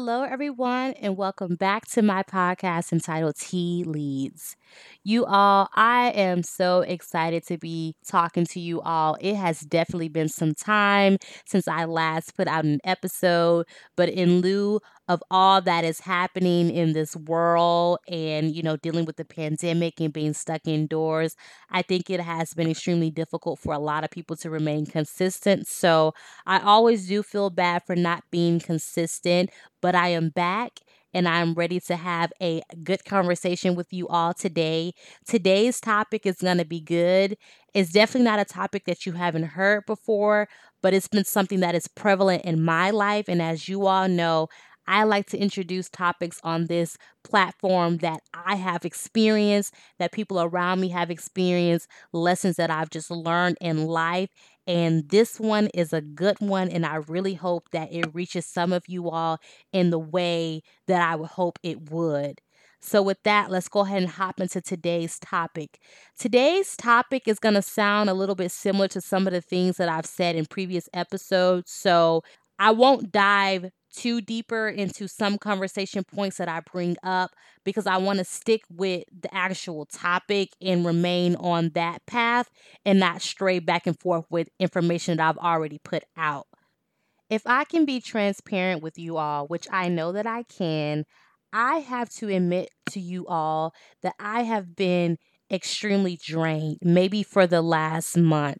Hello, everyone, and welcome back to my podcast entitled Tea Leads. You all, I am so excited to be talking to you all. It has definitely been some time since I last put out an episode, but in lieu of all that is happening in this world and, you know, dealing with the pandemic and being stuck indoors, I think it has been extremely difficult for a lot of people to remain consistent. So I always do feel bad for not being consistent, but I am back and I'm ready to have a good conversation with you all today. Today's topic is going to be good. It's definitely not a topic that you haven't heard before, but it's been something that is prevalent in my life. And as you all know, I like to introduce topics on this platform that I have experienced, that people around me have experienced, lessons that I've just learned in life. And this one is a good one. And I really hope that it reaches some of you all in the way that I would hope it would. So, with that, let's go ahead and hop into today's topic. Today's topic is going to sound a little bit similar to some of the things that I've said in previous episodes. So, I won't dive too deeper into some conversation points that I bring up because I want to stick with the actual topic and remain on that path and not stray back and forth with information that I've already put out. If I can be transparent with you all, which I know that I can, I have to admit to you all that I have been extremely drained, maybe for the last month.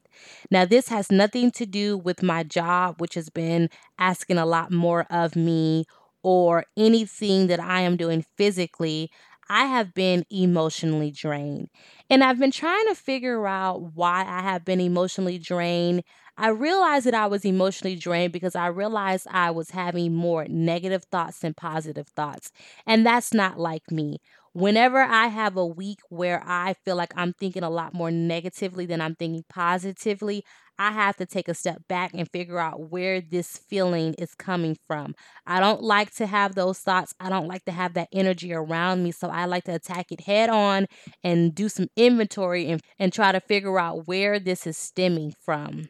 Now, this has nothing to do with my job, which has been asking a lot more of me, or anything that I am doing physically. I have been emotionally drained. And I've been trying to figure out why I have been emotionally drained. I realized that I was emotionally drained because I realized I was having more negative thoughts than positive thoughts. And that's not like me whenever I have a week where I feel like I'm thinking a lot more negatively than I'm thinking positively, I have to take a step back and figure out where this feeling is coming from. I don't like to have those thoughts. I don't like to have that energy around me. So I like to attack it head on and do some inventory and, and try to figure out where this is stemming from.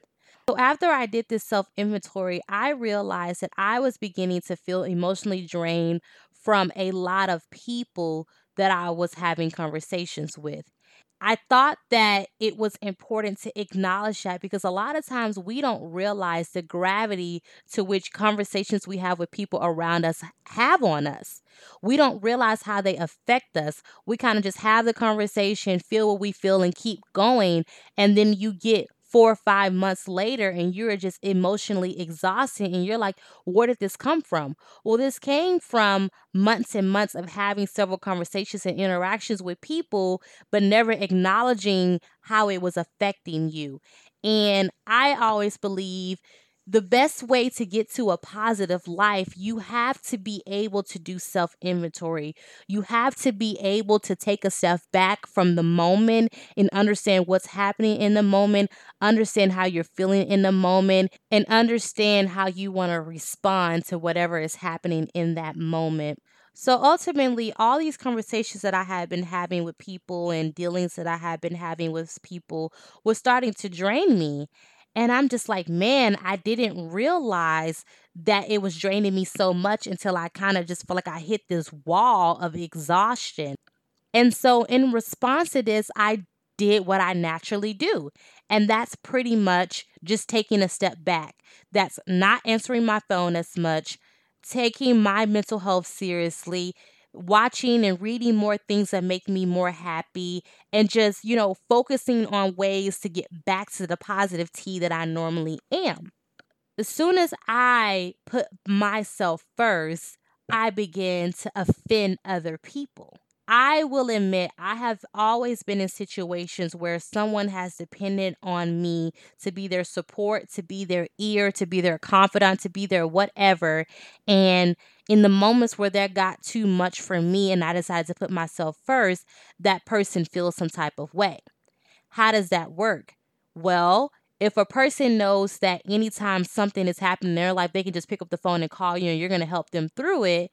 So, after I did this self inventory, I realized that I was beginning to feel emotionally drained from a lot of people that I was having conversations with. I thought that it was important to acknowledge that because a lot of times we don't realize the gravity to which conversations we have with people around us have on us. We don't realize how they affect us. We kind of just have the conversation, feel what we feel, and keep going. And then you get four or five months later and you're just emotionally exhausted and you're like, where did this come from? Well, this came from months and months of having several conversations and interactions with people, but never acknowledging how it was affecting you. And I always believe the best way to get to a positive life, you have to be able to do self inventory. You have to be able to take a step back from the moment and understand what's happening in the moment, understand how you're feeling in the moment, and understand how you want to respond to whatever is happening in that moment. So ultimately, all these conversations that I had been having with people and dealings that I had been having with people was starting to drain me. And I'm just like, man, I didn't realize that it was draining me so much until I kind of just felt like I hit this wall of exhaustion. And so, in response to this, I did what I naturally do. And that's pretty much just taking a step back. That's not answering my phone as much, taking my mental health seriously, watching and reading more things that make me more happy and just, you know, focusing on ways to get back to the positive T that I normally am. As soon as I put myself first, I begin to offend other people. I will admit, I have always been in situations where someone has depended on me to be their support, to be their ear, to be their confidant, to be their whatever. And in the moments where that got too much for me and I decided to put myself first, that person feels some type of way. How does that work? Well, if a person knows that anytime something is happening in their life, they can just pick up the phone and call you and you're going to help them through it,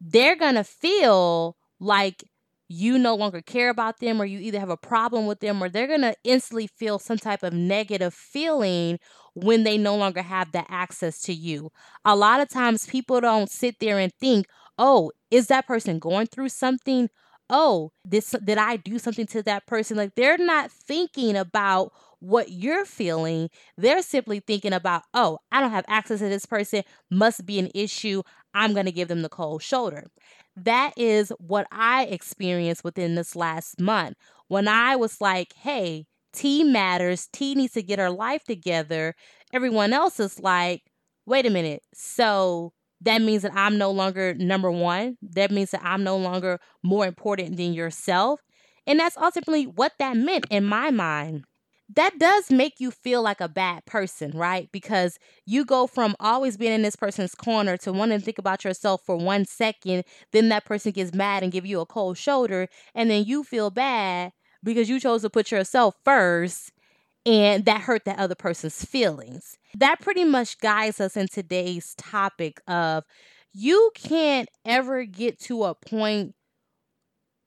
they're going to feel like you no longer care about them or you either have a problem with them or they're going to instantly feel some type of negative feeling when they no longer have that access to you. A lot of times people don't sit there and think, "Oh, is that person going through something? Oh, this did I do something to that person?" Like they're not thinking about what you're feeling. They're simply thinking about, "Oh, I don't have access to this person, must be an issue. I'm going to give them the cold shoulder." That is what I experienced within this last month when I was like, "Hey, T matters. T needs to get her life together. Everyone else is like, wait a minute. So that means that I'm no longer number one. That means that I'm no longer more important than yourself. And that's ultimately what that meant in my mind. That does make you feel like a bad person, right? Because you go from always being in this person's corner to wanting to think about yourself for one second, then that person gets mad and give you a cold shoulder, and then you feel bad because you chose to put yourself first and that hurt that other person's feelings. That pretty much guides us in today's topic of you can't ever get to a point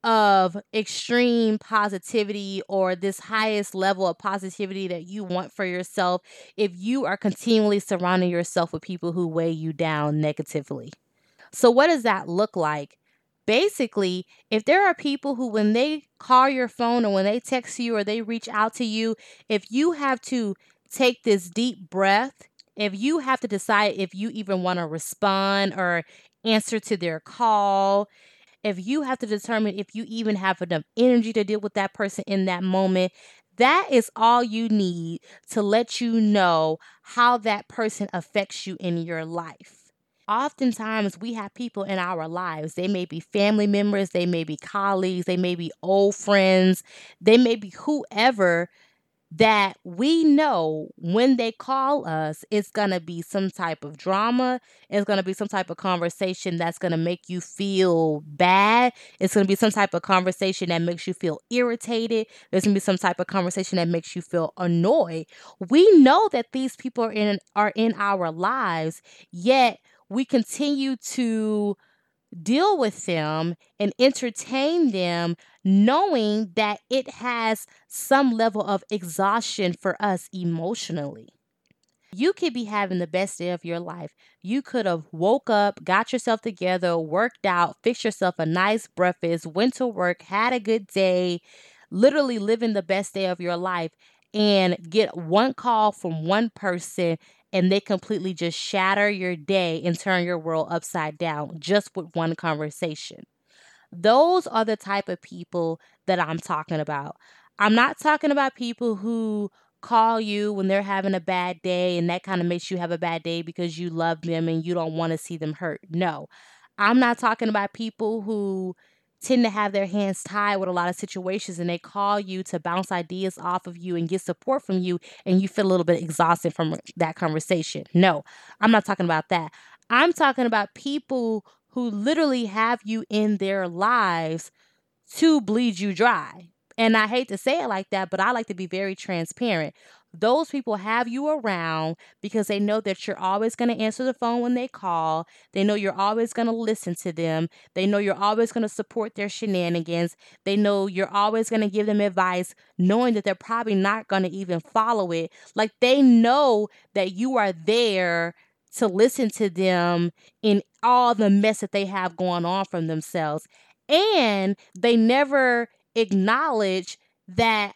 of extreme positivity or this highest level of positivity that you want for yourself if you are continually surrounding yourself with people who weigh you down negatively. So, what does that look like? basically, if there are people who, when they call your phone or when they text you or they reach out to you, if you have to take this deep breath, if you have to decide if you even want to respond or answer to their call, if you have to determine if you even have enough energy to deal with that person in that moment, that is all you need to let you know how that person affects you in your life oftentimes we have people in our lives. They may be family members, they may be colleagues, they may be old friends, they may be whoever that we know when they call us, it's going to be some type of drama. It's going to be some type of conversation that's going to make you feel bad. It's going to be some type of conversation that makes you feel irritated. There's going to be some type of conversation that makes you feel annoyed. We know that these people are in are in our lives, yet we continue to deal with them and entertain them, knowing that it has some level of exhaustion for us emotionally. You could be having the best day of your life. You could have woke up, got yourself together, worked out, fixed yourself a nice breakfast, went to work, had a good day, literally living the best day of your life, and get one call from one person and they completely just shatter your day and turn your world upside down just with one conversation. Those are the type of people that I'm talking about. I'm not talking about people who call you when they're having a bad day and that kind of makes you have a bad day because you love them and you don't want to see them hurt. No. I'm not talking about people who tend to have their hands tied with a lot of situations and they call you to bounce ideas off of you and get support from you and you feel a little bit exhausted from that conversation. No, I'm not talking about that. I'm talking about people who literally have you in their lives to bleed you dry. And I hate to say it like that, but I like to be very transparent. Those people have you around because they know that you're always going to answer the phone when they call. They know you're always going to listen to them. They know you're always going to support their shenanigans. They know you're always going to give them advice, knowing that they're probably not going to even follow it. Like they know that you are there to listen to them in all the mess that they have going on from themselves. And they never acknowledge that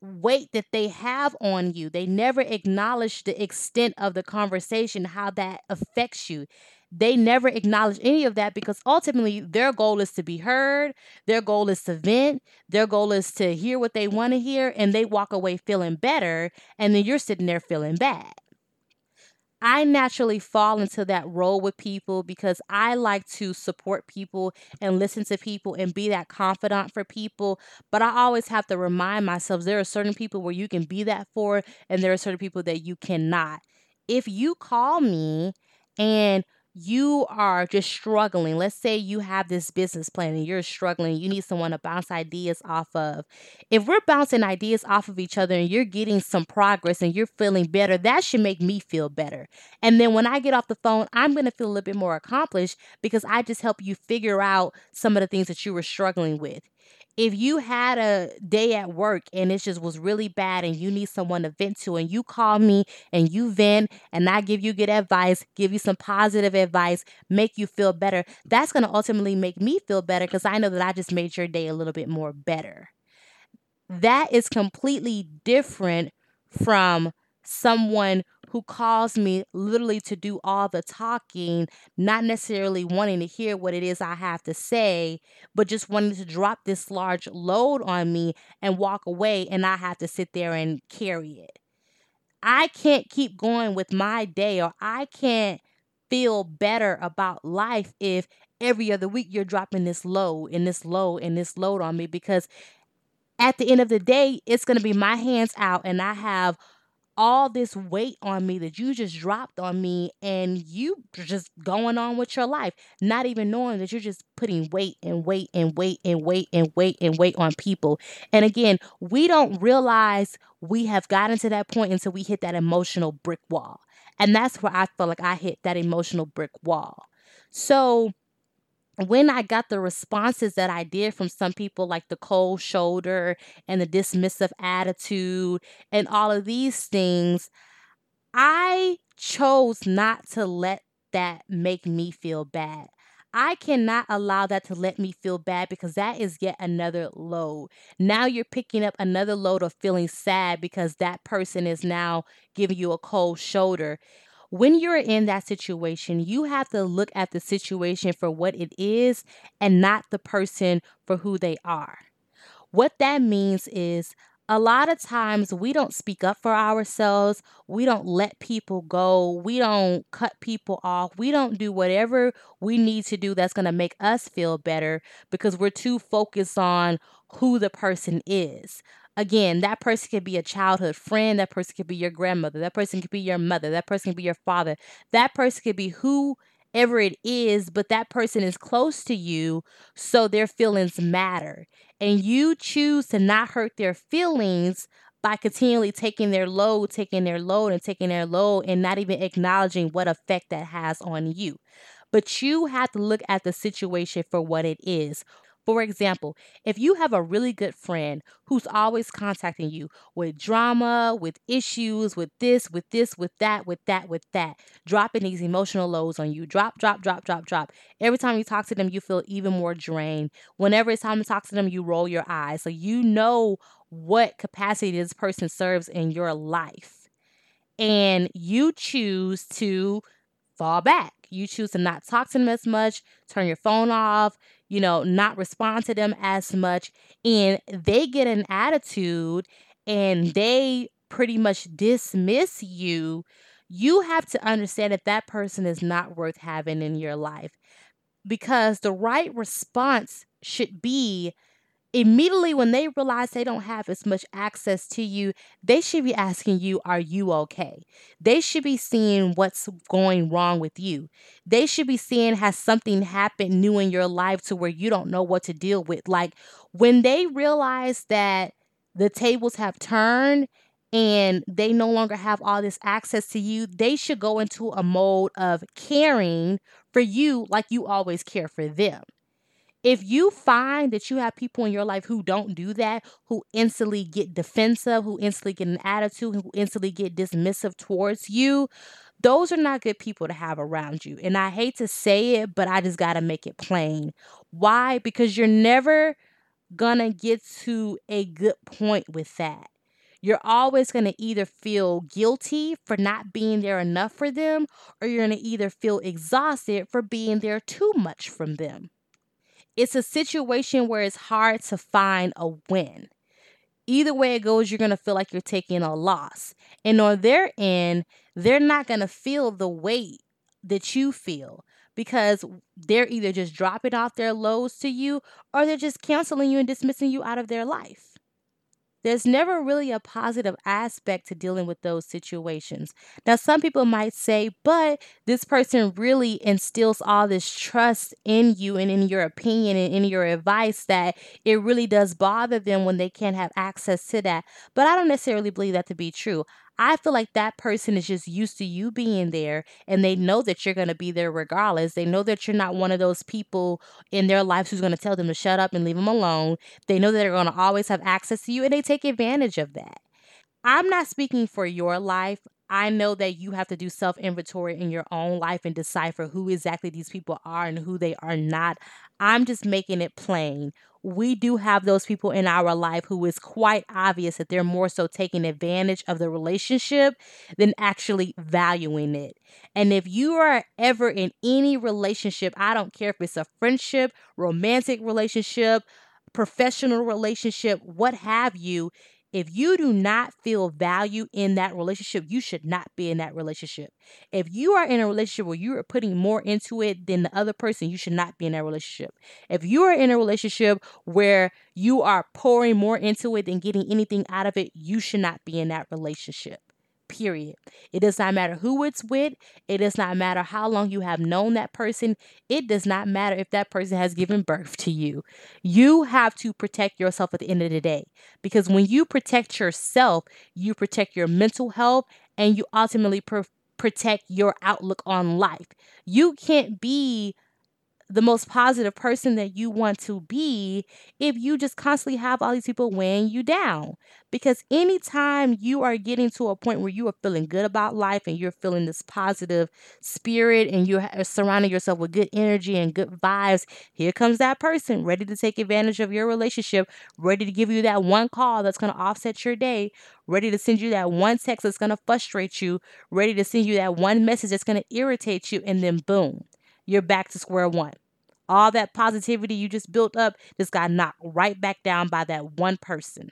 weight that they have on you. They never acknowledge the extent of the conversation, how that affects you. They never acknowledge any of that because ultimately their goal is to be heard, their goal is to vent, their goal is to hear what they want to hear, and they walk away feeling better, and then you're sitting there feeling bad. I naturally fall into that role with people because I like to support people and listen to people and be that confidant for people. But I always have to remind myself there are certain people where you can be that for, and there are certain people that you cannot. If you call me and you are just struggling, let's say you have this business plan and you're struggling, you need someone to bounce ideas off of. If we're bouncing ideas off of each other and you're getting some progress and you're feeling better, that should make me feel better. And then when I get off the phone, I'm going to feel a little bit more accomplished because I just help you figure out some of the things that you were struggling with if you had a day at work and it just was really bad and you need someone to vent to and you call me and you vent and I give you good advice, give you some positive advice, make you feel better, that's going to ultimately make me feel better because I know that I just made your day a little bit more better. That is completely different from someone who calls me literally to do all the talking, not necessarily wanting to hear what it is I have to say, but just wanting to drop this large load on me and walk away, and I have to sit there and carry it. I can't keep going with my day, or I can't feel better about life if every other week you're dropping this load and this load and this load on me because at the end of the day, it's going to be my hands out and I have all this weight on me that you just dropped on me and you just going on with your life, not even knowing that you're just putting weight and weight and weight and weight and weight and weight on people. And again, we don't realize we have gotten to that point until we hit that emotional brick wall. And that's where I feel like I hit that emotional brick wall. So when I got the responses that I did from some people, like the cold shoulder and the dismissive attitude and all of these things, I chose not to let that make me feel bad. I cannot allow that to let me feel bad because that is yet another load. Now you're picking up another load of feeling sad because that person is now giving you a cold shoulder when you're in that situation, you have to look at the situation for what it is and not the person for who they are. What that means is a lot of times we don't speak up for ourselves. We don't let people go. We don't cut people off. We don't do whatever we need to do that's going to make us feel better because we're too focused on who the person is. Again, that person could be a childhood friend. That person could be your grandmother. That person could be your mother. That person could be your father. That person could be whoever it is, but that person is close to you, so their feelings matter. And you choose to not hurt their feelings by continually taking their load, taking their load, and taking their load, and not even acknowledging what effect that has on you. But you have to look at the situation for what it is. For example, if you have a really good friend who's always contacting you with drama, with issues, with this, with this, with that, with that, with that, dropping these emotional loads on you, drop, drop, drop, drop, drop. Every time you talk to them, you feel even more drained. Whenever it's time to talk to them, you roll your eyes. So you know what capacity this person serves in your life. And you choose to fall back. You choose to not talk to them as much, turn your phone off, you know, not respond to them as much. And they get an attitude and they pretty much dismiss you. You have to understand that that person is not worth having in your life because the right response should be immediately when they realize they don't have as much access to you, they should be asking you, Are you okay? They should be seeing what's going wrong with you. They should be seeing, Has something happened new in your life to where you don't know what to deal with? Like when they realize that the tables have turned and they no longer have all this access to you, they should go into a mode of caring for you like you always care for them if you find that you have people in your life who don't do that, who instantly get defensive, who instantly get an attitude, who instantly get dismissive towards you, those are not good people to have around you. And I hate to say it, but I just got to make it plain. Why? Because you're never gonna get to a good point with that. You're always to either feel guilty for not being there enough for them, or you're to either feel exhausted for being there too much from them it's a situation where it's hard to find a win. Either way it goes, you're going to feel like you're taking a loss. And on their end, they're not going to feel the weight that you feel because they're either just dropping off their lows to you or they're just canceling you and dismissing you out of their life. There's never really a positive aspect to dealing with those situations. Now, some people might say, but this person really instills all this trust in you and in your opinion and in your advice that it really does bother them when they can't have access to that. But I don't necessarily believe that to be true. I feel like that person is just used to you being there and they know that you're going to be there regardless. They know that you're not one of those people in their lives who's going to tell them to shut up and leave them alone. They know that they're going to always have access to you and they take advantage of that. I'm not speaking for your life. I know that you have to do self inventory in your own life and decipher who exactly these people are and who they are not. I'm just making it plain we do have those people in our life who is quite obvious that they're more so taking advantage of the relationship than actually valuing it. And if you are ever in any relationship, I don't care if it's a friendship, romantic relationship, professional relationship, what have you, if you do not feel value in that relationship, you should not be in that relationship. If you are in a relationship where you are putting more into it than the other person, you should not be in that relationship. If you are in a relationship where you are pouring more into it than getting anything out of it, you should not be in that relationship period. It does not matter who it's with. It does not matter how long you have known that person. It does not matter if that person has given birth to you. You have to protect yourself at the end of the day because when you protect yourself, you protect your mental health and you ultimately pr- protect your outlook on life. You can't be the most positive person that you want to be if you just constantly have all these people weighing you down. Because anytime you are getting to a point where you are feeling good about life and you're feeling this positive spirit and you're surrounding yourself with good energy and good vibes, here comes that person ready to take advantage of your relationship, ready to give you that one call that's going to offset your day, ready to send you that one text that's going to frustrate you, ready to send you that one message that's going to irritate you, and then boom you're back to square one. All that positivity you just built up just got knocked right back down by that one person.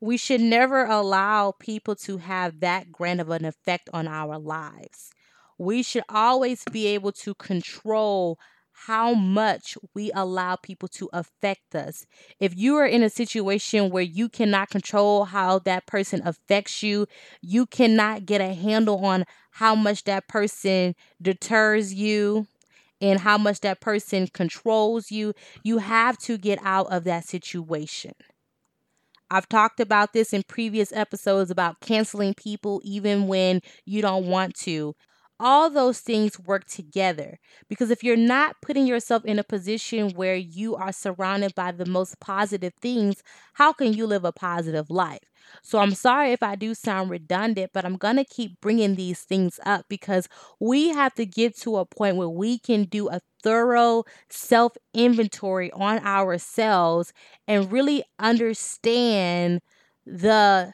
We should never allow people to have that grand of an effect on our lives. We should always be able to control how much we allow people to affect us. If you are in a situation where you cannot control how that person affects you, you cannot get a handle on how much that person deters you and how much that person controls you, you have to get out of that situation. I've talked about this in previous episodes about canceling people even when you don't want to all those things work together because if you're not putting yourself in a position where you are surrounded by the most positive things, how can you live a positive life? So I'm sorry if I do sound redundant, but I'm going to keep bringing these things up because we have to get to a point where we can do a thorough self inventory on ourselves and really understand the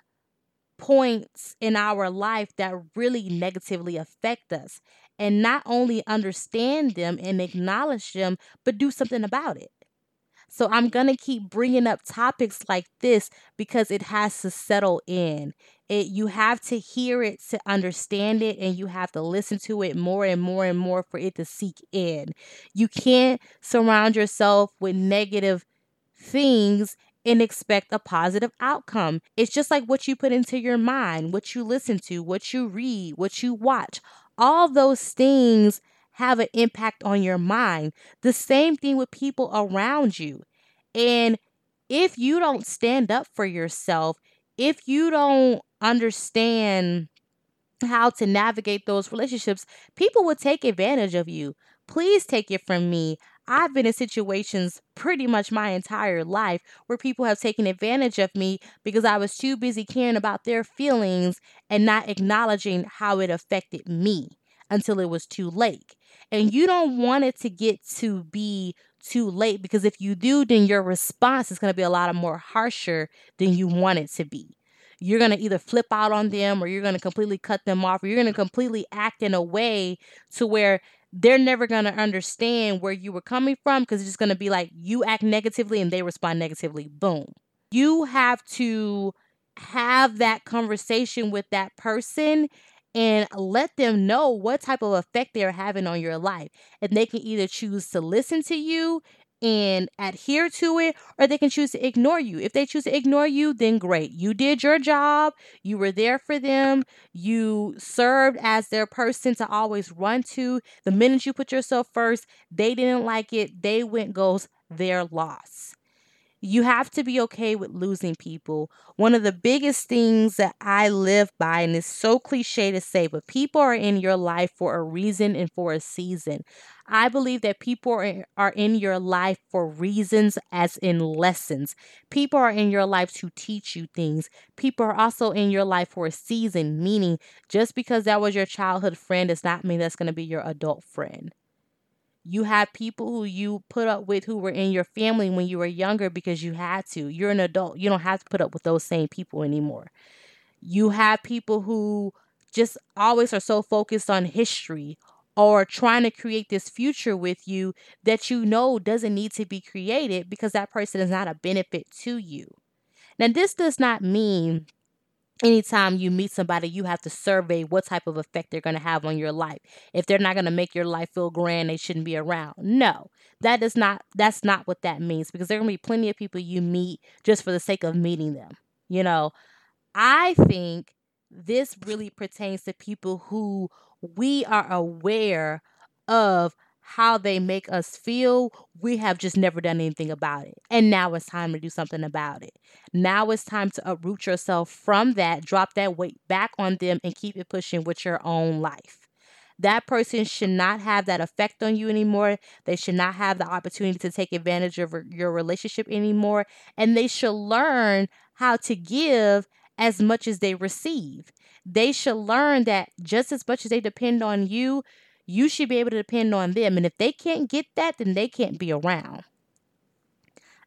points in our life that really negatively affect us and not only understand them and acknowledge them, but do something about it. So I'm going to keep bringing up topics like this because it has to settle in. It you have to hear it to understand it and you have to listen to it more and more and more for it to seek in. You can't surround yourself with negative things and expect a positive outcome. It's just like what you put into your mind, what you listen to, what you read, what you watch. All those things have an impact on your mind. The same thing with people around you. And if you don't stand up for yourself, if you don't understand how to navigate those relationships, people will take advantage of you. Please take it from me. I've been in situations pretty much my entire life where people have taken advantage of me because I was too busy caring about their feelings and not acknowledging how it affected me until it was too late. And you don't want it to get to be too late because if you do, then your response is going to be a lot of more harsher than you want it to be. You're going to either flip out on them or you're going to completely cut them off or you're going to completely act in a way to where they're never going to understand where you were coming from because it's just going to be like you act negatively and they respond negatively. Boom. You have to have that conversation with that person and let them know what type of effect they're having on your life. And they can either choose to listen to you and adhere to it, or they can choose to ignore you. If they choose to ignore you, then great. You did your job, you were there for them, you served as their person to always run to. The minute you put yourself first, they didn't like it, they went ghost, their loss you have to be okay with losing people. One of the biggest things that I live by, and it's so cliche to say, but people are in your life for a reason and for a season. I believe that people are, are in your life for reasons, as in lessons. People are in your life to teach you things. People are also in your life for a season, meaning just because that was your childhood friend does not mean that's going to be your adult friend. You have people who you put up with who were in your family when you were younger because you had to. You're an adult. You don't have to put up with those same people anymore. You have people who just always are so focused on history or trying to create this future with you that you know doesn't need to be created because that person is not a benefit to you. Now, this does not mean anytime you meet somebody, you have to survey what type of effect they're going to have on your life. If they're not going to make your life feel grand, they shouldn't be around. No, that is not, that's not what that means because there are going to be plenty of people you meet just for the sake of meeting them. You know, I think this really pertains to people who we are aware of how they make us feel, we have just never done anything about it. And now it's time to do something about it. Now it's time to uproot yourself from that, drop that weight back on them, and keep it pushing with your own life. That person should not have that effect on you anymore. They should not have the opportunity to take advantage of your relationship anymore. And they should learn how to give as much as they receive. They should learn that just as much as they depend on you, you should be able to depend on them. And if they can't get that, then they can't be around.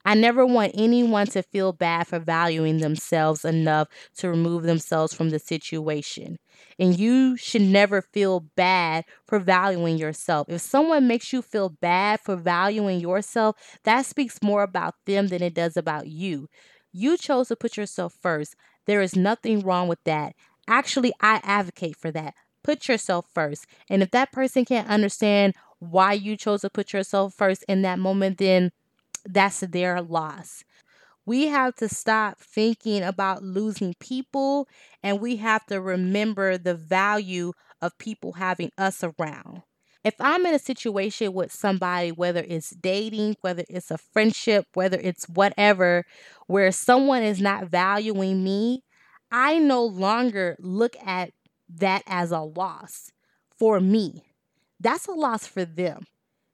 I never want anyone to feel bad for valuing themselves enough to remove themselves from the situation. And you should never feel bad for valuing yourself. If someone makes you feel bad for valuing yourself, that speaks more about them than it does about you. You chose to put yourself first. There is nothing wrong with that. Actually, I advocate for that. Put yourself first. And if that person can't understand why you chose to put yourself first in that moment, then that's their loss. We have to stop thinking about losing people and we have to remember the value of people having us around. If I'm in a situation with somebody, whether it's dating, whether it's a friendship, whether it's whatever, where someone is not valuing me, I no longer look at that as a loss for me. That's a loss for them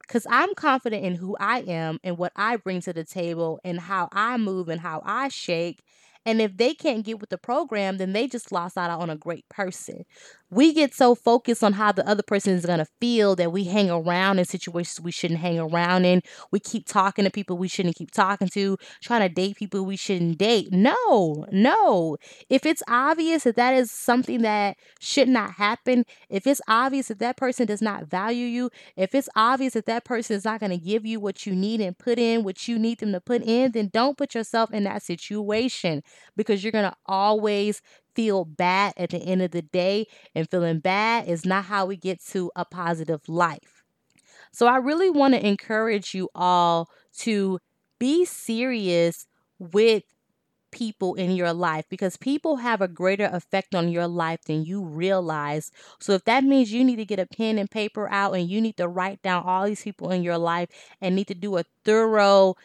because I'm confident in who I am and what I bring to the table and how I move and how I shake. And if they can't get with the program, then they just lost out on a great person. We get so focused on how the other person is going to feel that we hang around in situations we shouldn't hang around in. We keep talking to people we shouldn't keep talking to, trying to date people we shouldn't date. No, no. If it's obvious that that is something that should not happen, if it's obvious that that person does not value you, if it's obvious that that person is not going to give you what you need and put in what you need them to put in, then don't put yourself in that situation because you're going to always feel bad at the end of the day. And feeling bad is not how we get to a positive life. So I really want to encourage you all to be serious with people in your life because people have a greater effect on your life than you realize. So if that means you need to get a pen and paper out and you need to write down all these people in your life and need to do a thorough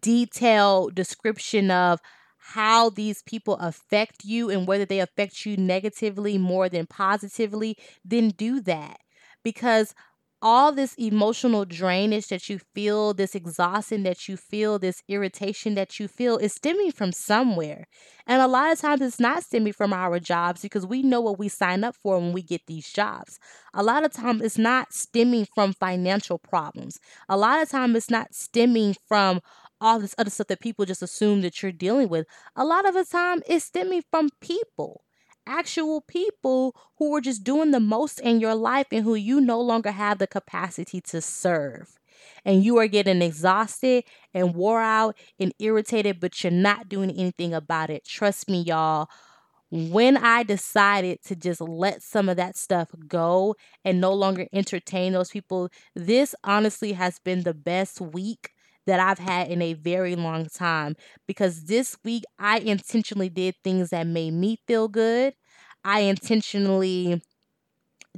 detailed description of how these people affect you and whether they affect you negatively more than positively, then do that. Because all this emotional drainage that you feel, this exhaustion that you feel, this irritation that you feel is stemming from somewhere. And a lot of times it's not stemming from our jobs because we know what we sign up for when we get these jobs. A lot of times it's not stemming from financial problems. A lot of times it's not stemming from all this other stuff that people just assume that you're dealing with. A lot of the time, it's stemming from people, actual people who are just doing the most in your life and who you no longer have the capacity to serve. And you are getting exhausted and wore out and irritated, but you're not doing anything about it. Trust me, y'all when I decided to just let some of that stuff go and no longer entertain those people, this honestly has been the best week that I've had in a very long time because this week I intentionally did things that made me feel good. I intentionally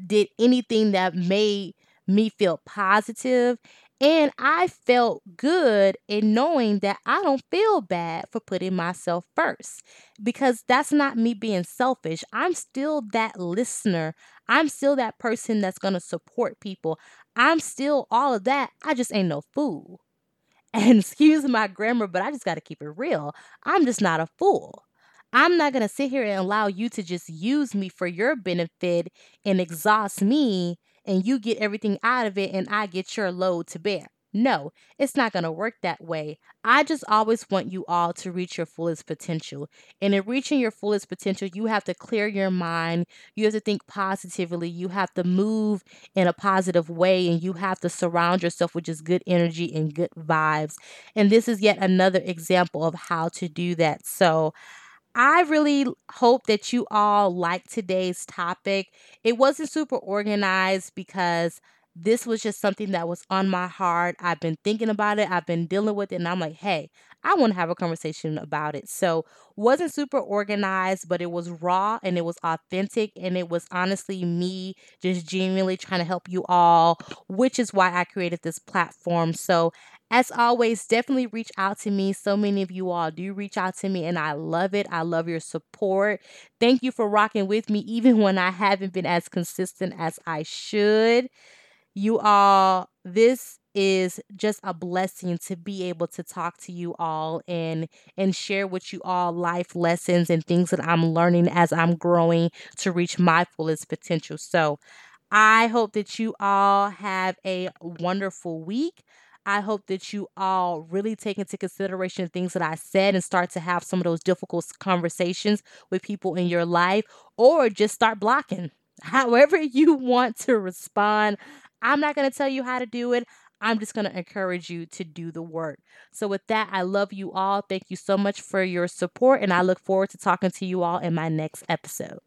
did anything that made me feel positive and I felt good in knowing that I don't feel bad for putting myself first because that's not me being selfish. I'm still that listener. I'm still that person that's going to support people. I'm still all of that. I just ain't no fool. And excuse my grammar, but I just got to keep it real. I'm just not a fool. I'm not going to sit here and allow you to just use me for your benefit and exhaust me and you get everything out of it and I get your load to bear. No, it's not going to work that way. I just always want you all to reach your fullest potential. And in reaching your fullest potential, you have to clear your mind. You have to think positively. You have to move in a positive way. And you have to surround yourself with just good energy and good vibes. And this is yet another example of how to do that. So, I really hope that you all like today's topic. It wasn't super organized because this was just something that was on my heart. I've been thinking about it, I've been dealing with it, and I'm like, hey, I want to have a conversation about it. So, wasn't super organized, but it was raw and it was authentic and it was honestly me just genuinely trying to help you all, which is why I created this platform. So, as always, definitely reach out to me. So many of you all do reach out to me, and I love it. I love your support. Thank you for rocking with me, even when I haven't been as consistent as I should. You all, this is just a blessing to be able to talk to you all and and share with you all life lessons and things that I'm learning as I'm growing to reach my fullest potential. So, I hope that you all have a wonderful week. I hope that you all really take into consideration things that I said and start to have some of those difficult conversations with people in your life or just start blocking. However, you want to respond, I'm not going to tell you how to do it. I'm just going to encourage you to do the work. So, with that, I love you all. Thank you so much for your support, and I look forward to talking to you all in my next episode.